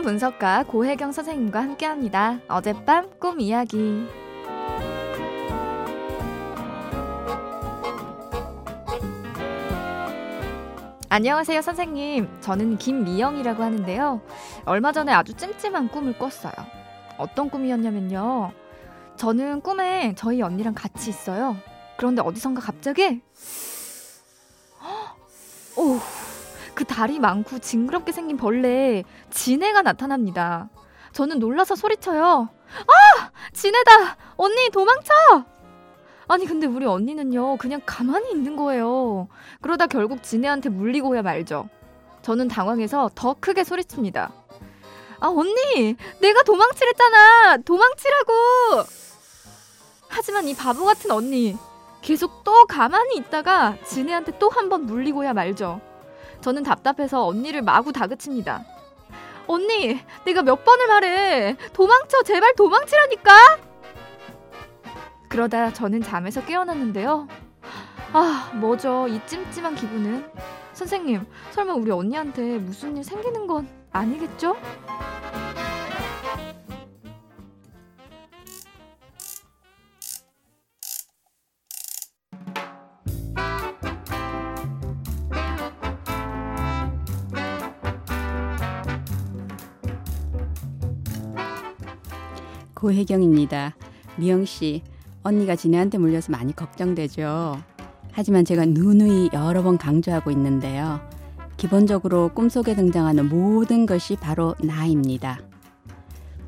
꿈 분석가 고혜경 선생님과 함께합니다. 어젯밤 꿈 이야기. 안녕하세요, 선생님. 저는 김미영이라고 하는데요. 얼마 전에 아주 찜찜한 꿈을 꿨어요. 어떤 꿈이었냐면요. 저는 꿈에 저희 언니랑 같이 있어요. 그런데 어디선가 갑자기 오, 그 다리 많고 징그럽게 생긴 벌레 진해가 나타납니다. 저는 놀라서 소리쳐요. 아! 진해다! 언니 도망쳐! 아니 근데 우리 언니는요 그냥 가만히 있는 거예요. 그러다 결국 진해한테 물리고야 말죠. 저는 당황해서 더 크게 소리칩니다. 아 언니 내가 도망치랬잖아 도망치라고. 하지만 이 바보 같은 언니 계속 또 가만히 있다가 진해한테 또 한 번 물리고야 말죠. 저는 답답해서 언니를 마구 다그칩니다. 언니, 내가 몇 번을 말해. 도망쳐, 제발 도망치라니까! 그러다 저는 잠에서 깨어났는데요. 아, 뭐죠, 이 찜찜한 기분은? 선생님, 설마 우리 언니한테 무슨 일 생기는 건 아니겠죠? 고혜경입니다. 미영 씨, 언니가 진해한테 물려서 많이 걱정되죠. 하지만 제가 누누이 여러 번 강조하고 있는데요. 기본적으로 꿈속에 등장하는 모든 것이 바로 나입니다.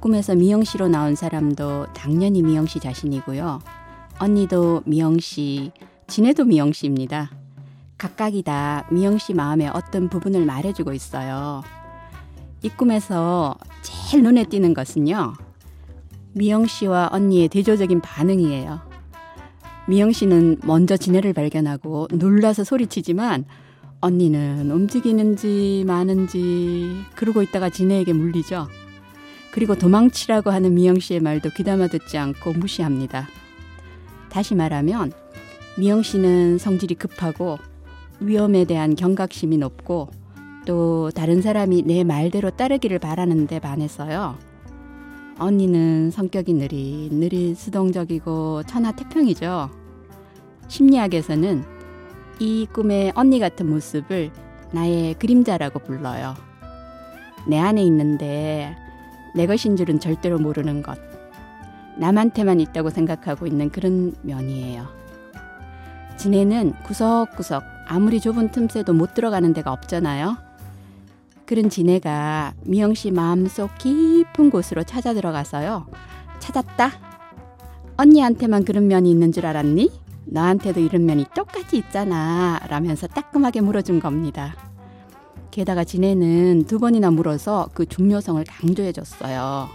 꿈에서 미영 씨로 나온 사람도 당연히 미영 씨 자신이고요. 언니도 미영 씨, 진해도 미영 씨입니다. 각각이 다 미영 씨 마음의 어떤 부분을 말해주고 있어요. 이 꿈에서 제일 눈에 띄는 것은요. 미영 씨와 언니의 대조적인 반응이에요. 미영 씨는 먼저 진해를 발견하고 놀라서 소리치지만 언니는 움직이는지 마는지 그러고 있다가 진해에게 물리죠. 그리고 도망치라고 하는 미영 씨의 말도 귀담아 듣지 않고 무시합니다. 다시 말하면 미영 씨는 성질이 급하고 위험에 대한 경각심이 높고 또 다른 사람이 내 말대로 따르기를 바라는데 반해서요. 언니는 성격이 느릿 느릿 수동적이고 천하태평이죠. 심리학에서는 이 꿈의 언니 같은 모습을 나의 그림자라고 불러요. 내 안에 있는데 내 것인 줄은 절대로 모르는 것. 남한테만 있다고 생각하고 있는 그런 면이에요. 지네는 구석구석 아무리 좁은 틈새도 못 들어가는 데가 없잖아요. 그런 지네가 미영 씨 마음속 깊은 곳으로 찾아 들어가서요. 찾았다. 언니한테만 그런 면이 있는 줄 알았니? 너한테도 이런 면이 똑같이 있잖아. 라면서 따끔하게 물어준 겁니다. 게다가 지네는 두 번이나 물어서 그 중요성을 강조해 줬어요.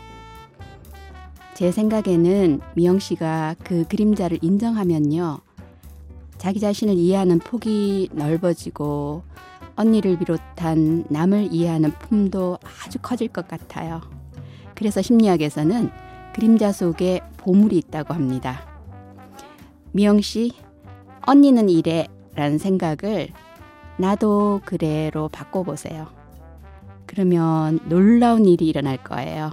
제 생각에는 미영 씨가 그 그림자를 인정하면요. 자기 자신을 이해하는 폭이 넓어지고 언니를 비롯한 남을 이해하는 품도 아주 커질 것 같아요. 그래서 심리학에서는 그림자 속에 보물이 있다고 합니다. 미영 씨, 언니는 이래 라는 생각을 나도 그래로 바꿔보세요. 그러면 놀라운 일이 일어날 거예요.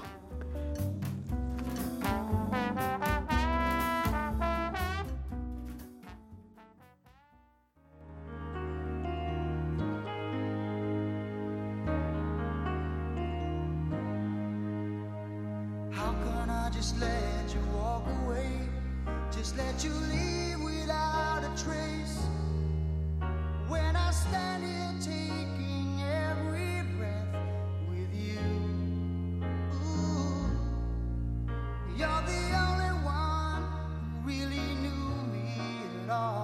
just let you walk away, just let you leave without a trace. When I stand here taking every breath with you, ooh, you're the only one who really knew me at all.